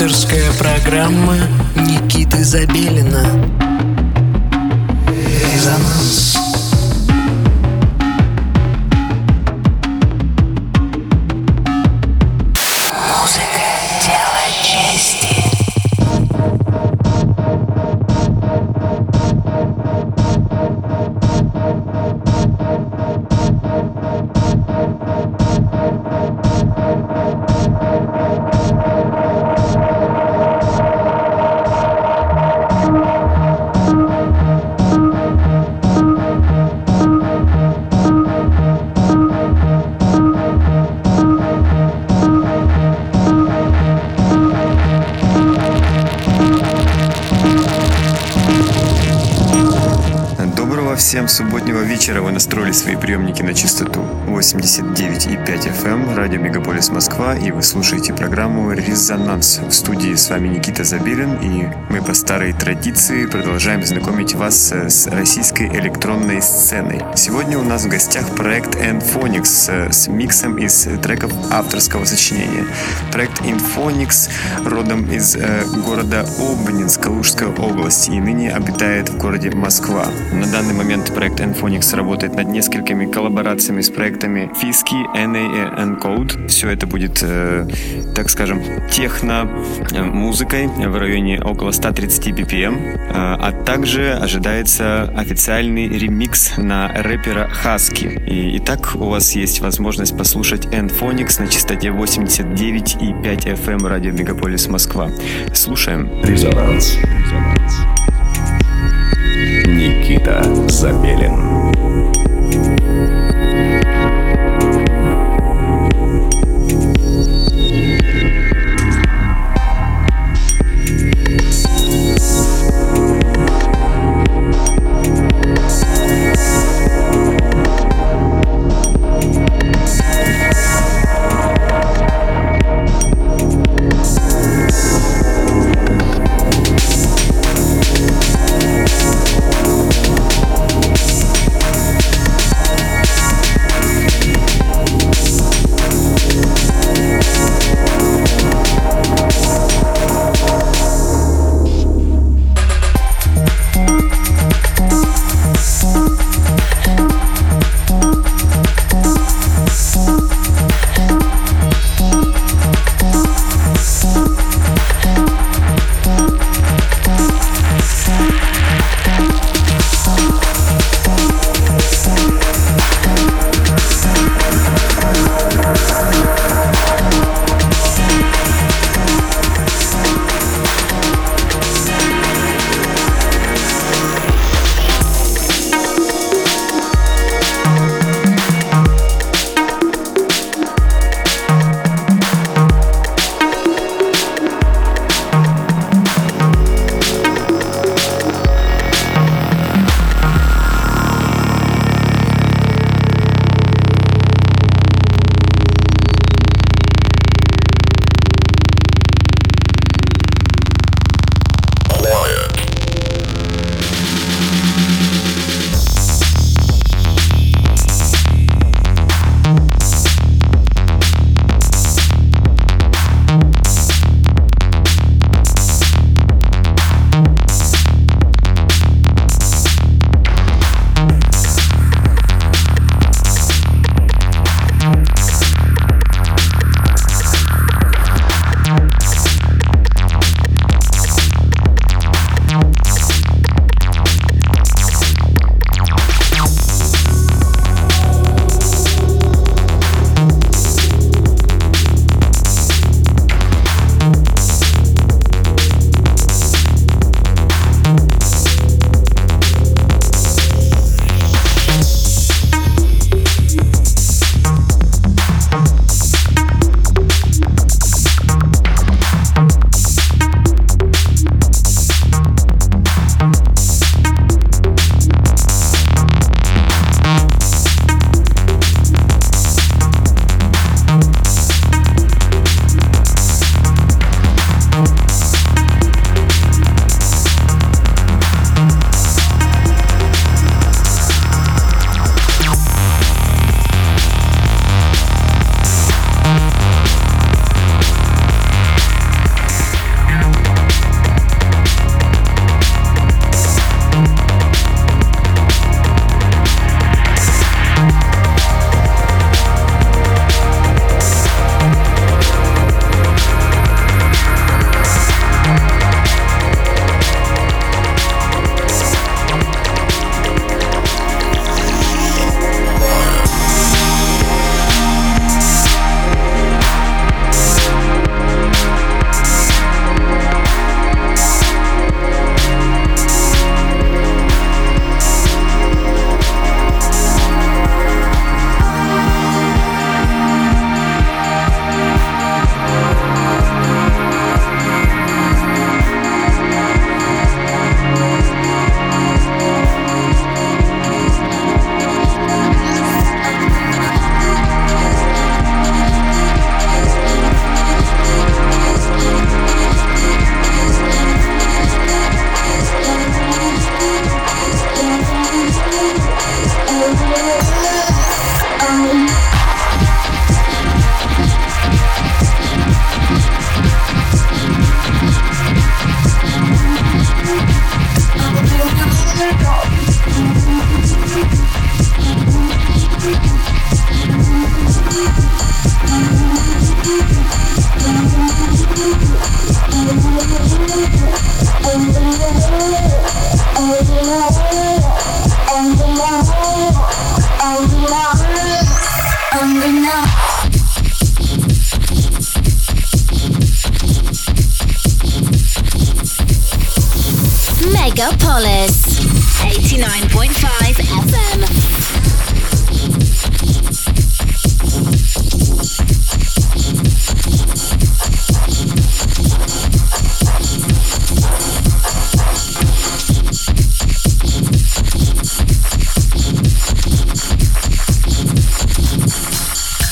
Авторская программа Никиты Забелина. Резонанс настроили свои приемники на частоту 89,5 FM, эм, радио Мегаполис Москва, и вы слушаете программу «Резонанс». В студии с вами Никита Забелин, и мы по старой традиции продолжаем знакомить вас с российской электронной сценой. Сегодня у нас в гостях проект Enphonics с миксом из треков авторского сочинения. Проект Enphonics родом из э, города Обнинск, Калужской области, и ныне обитает в городе Москва. На данный момент проект Enphonics работает над несколькими коллаборациями с проектами Fiski, NA и Encode. Все это будет, э, так скажем, техно-музыкой в районе около 130 BPM. Э, а также ожидается официальный ремикс на рэпера Husky. И, итак, у вас есть возможность послушать Enphonics на частоте 89,5 FM радио Мегаполис Москва. Слушаем. Резонанс. Резонанс. Никита Забелин.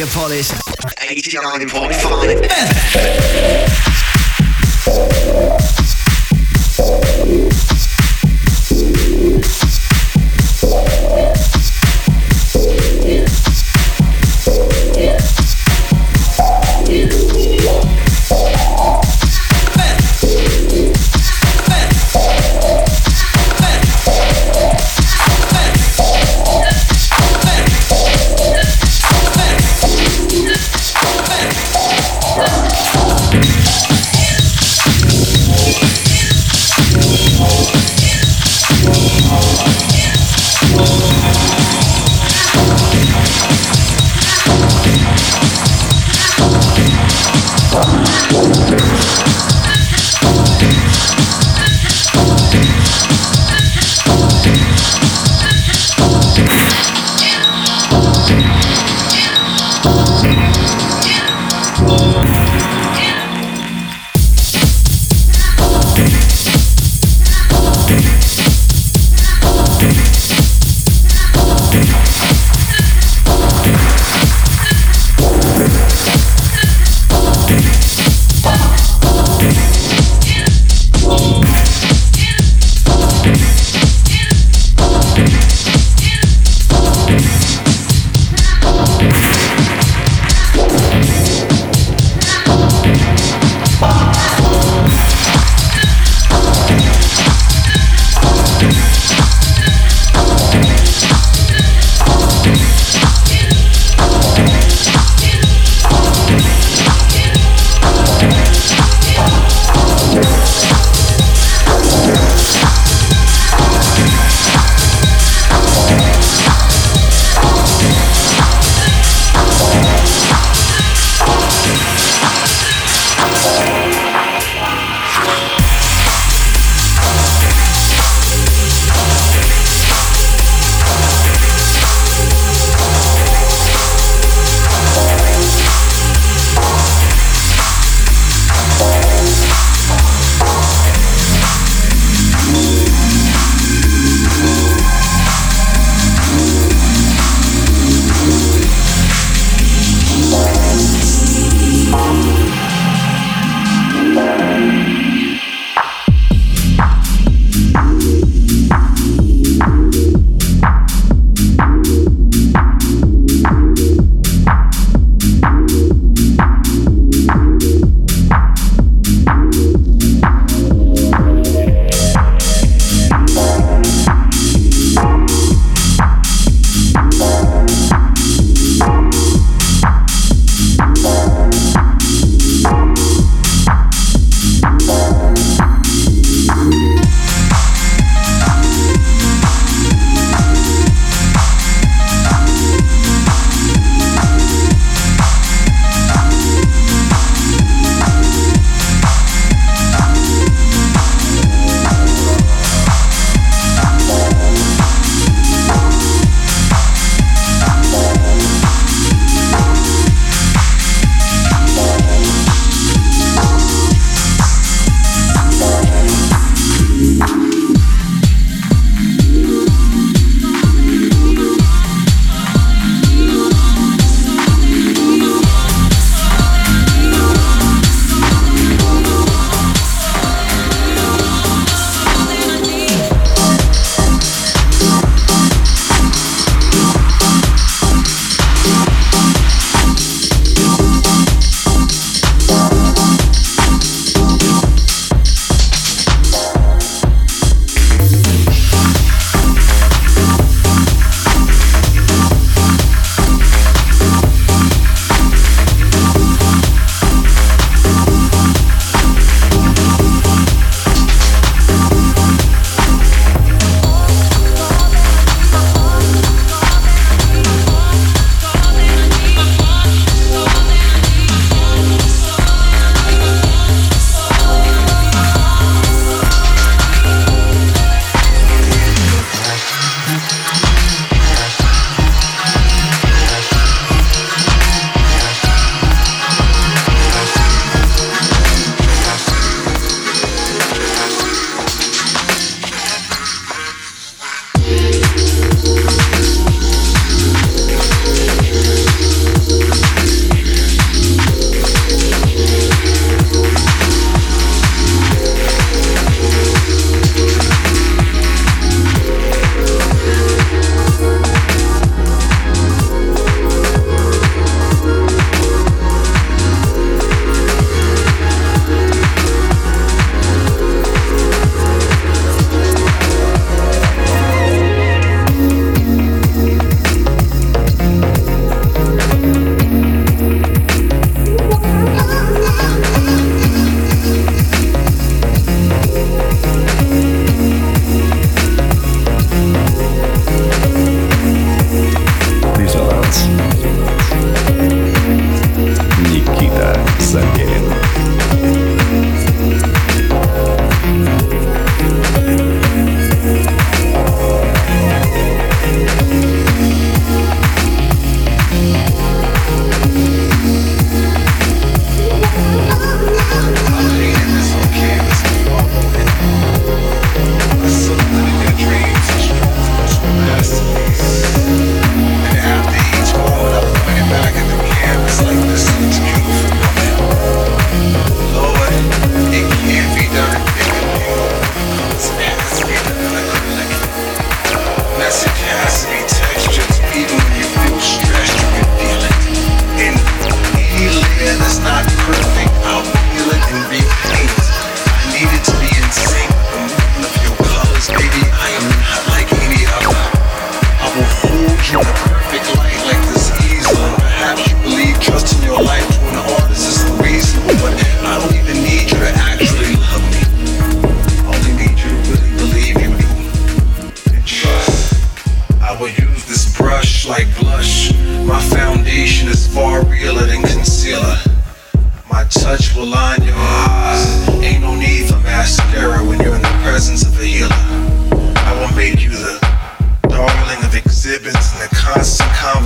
Megapolis 89.5.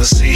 see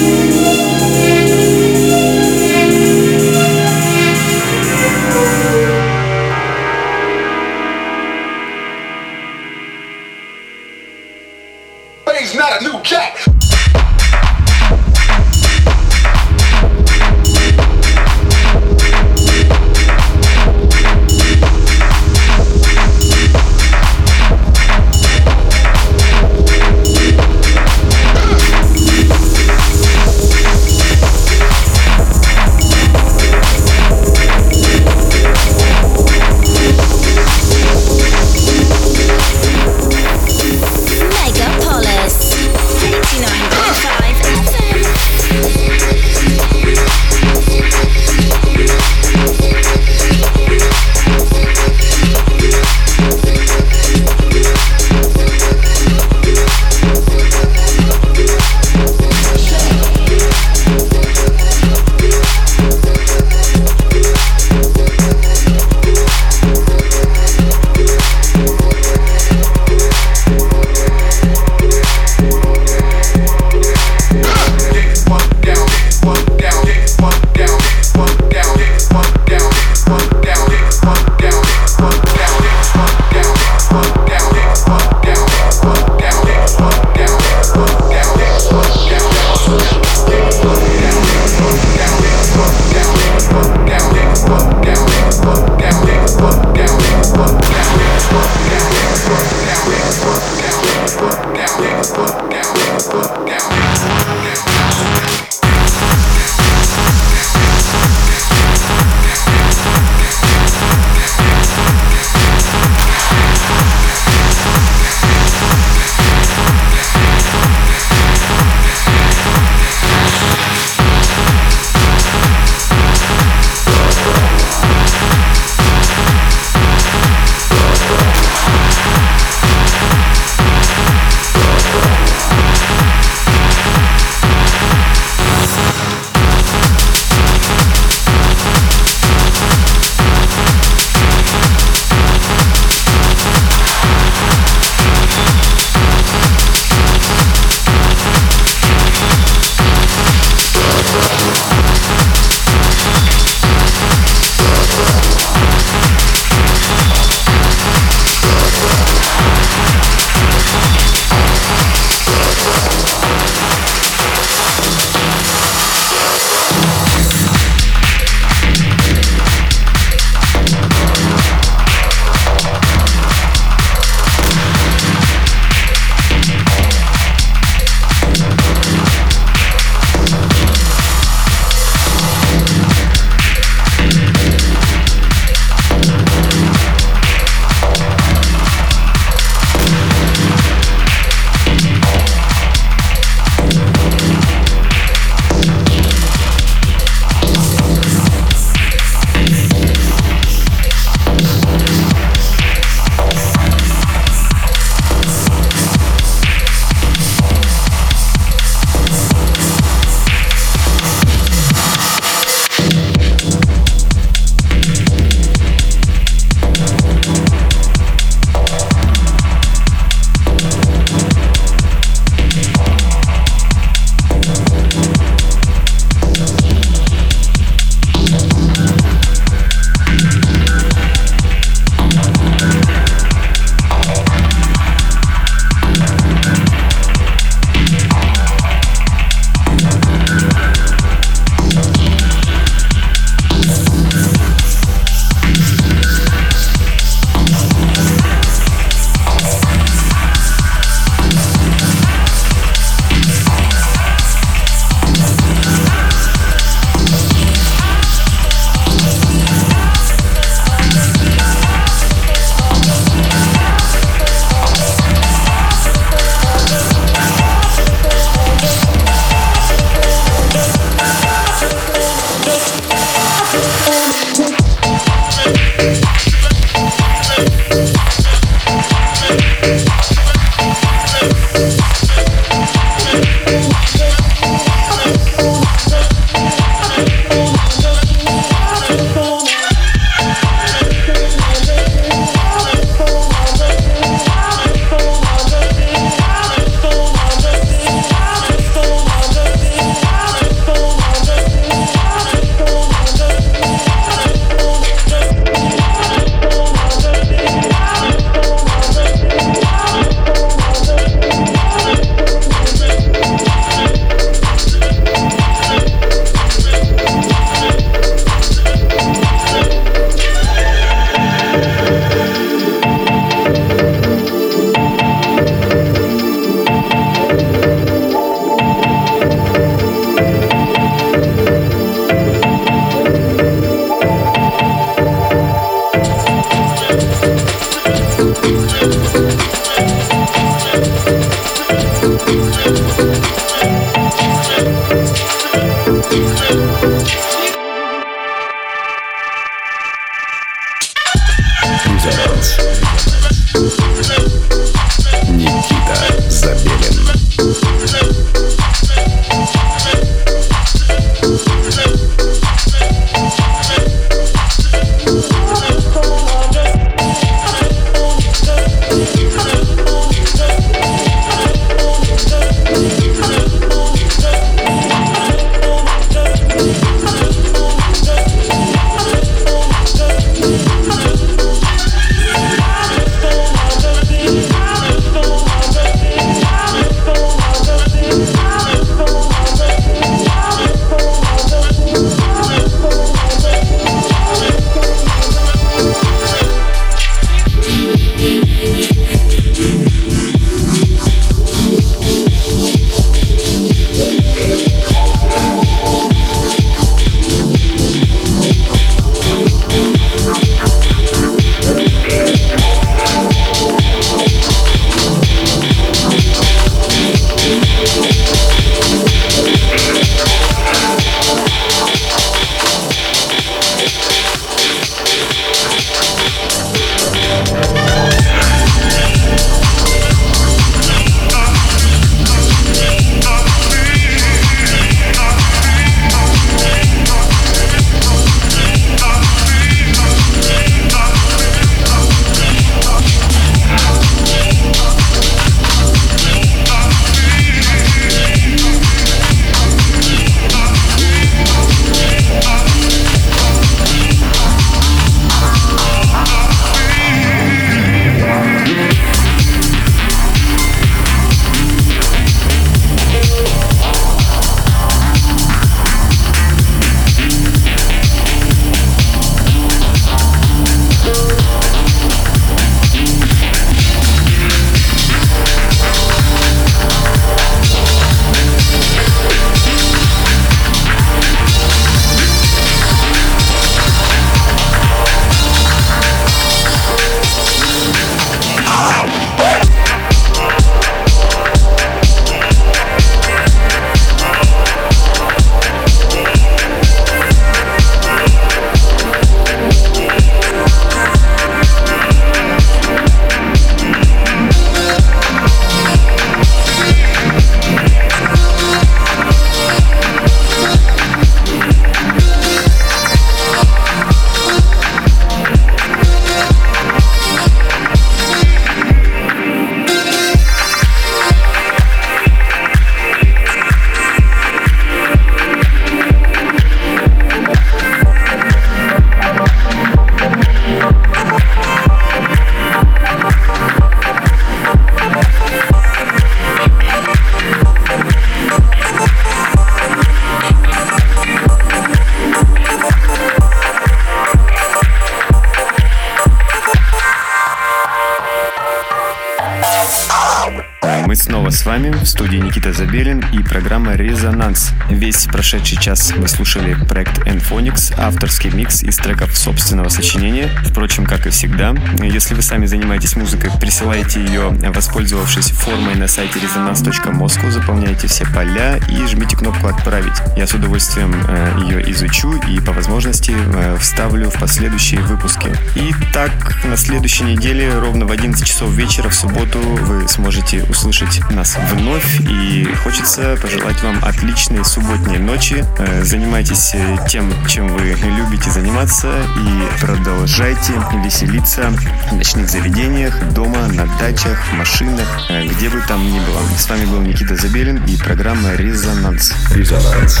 программа «Резонанс». Весь прошедший час мы слушали проект Enphonics, авторский микс из треков собственного сочинения. Впрочем, как и всегда, если вы сами занимаетесь музыкой, присылайте ее, воспользовавшись формой на сайте resonance.moscow, заполняйте все поля и жмите кнопку «Отправить». Я с удовольствием э, ее изучу и по возможности э, вставлю в последующие выпуски. Итак, на следующей неделе ровно в 11 часов вечера в субботу вы сможете услышать нас вновь. И хочется пожелать вам отличной субботней ночи. Э, занимайтесь э, тем, чем вы любите заниматься и продолжайте веселиться в ночных заведениях, дома, на дачах, машинах, э, где бы там ни было. С вами был Никита Забелин и программа «Резонанс». Резонанс.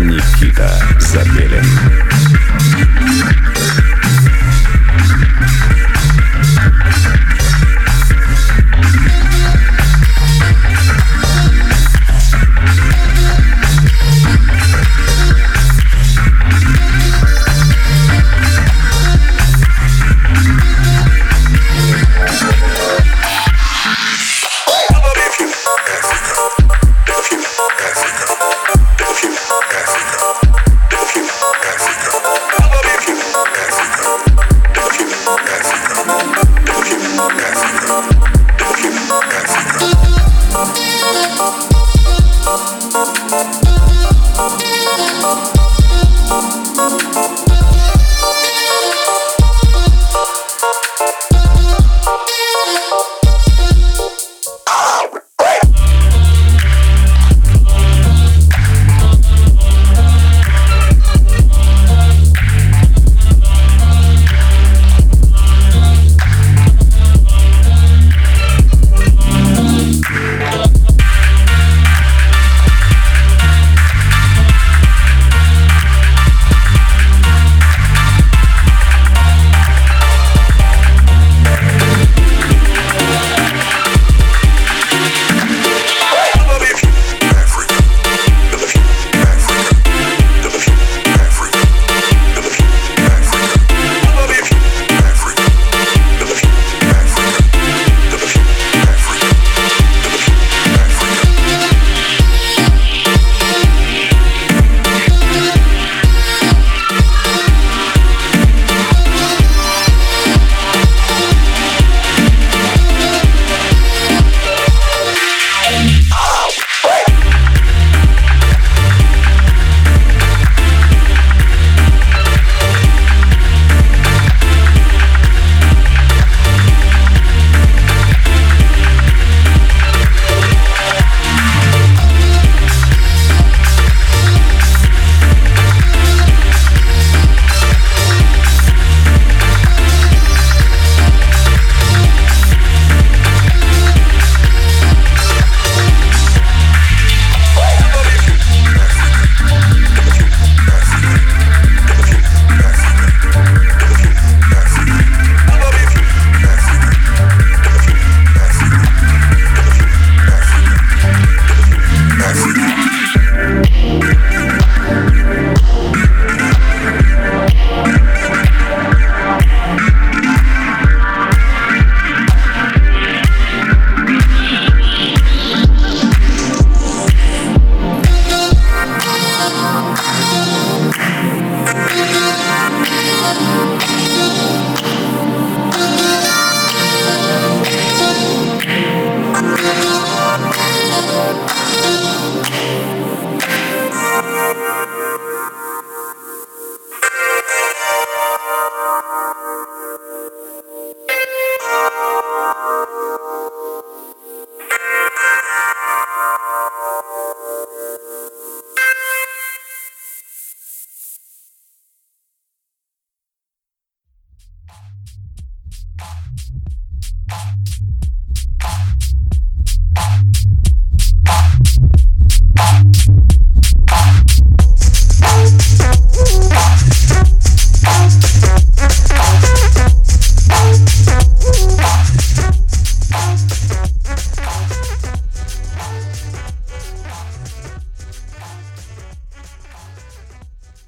Никита Забелин.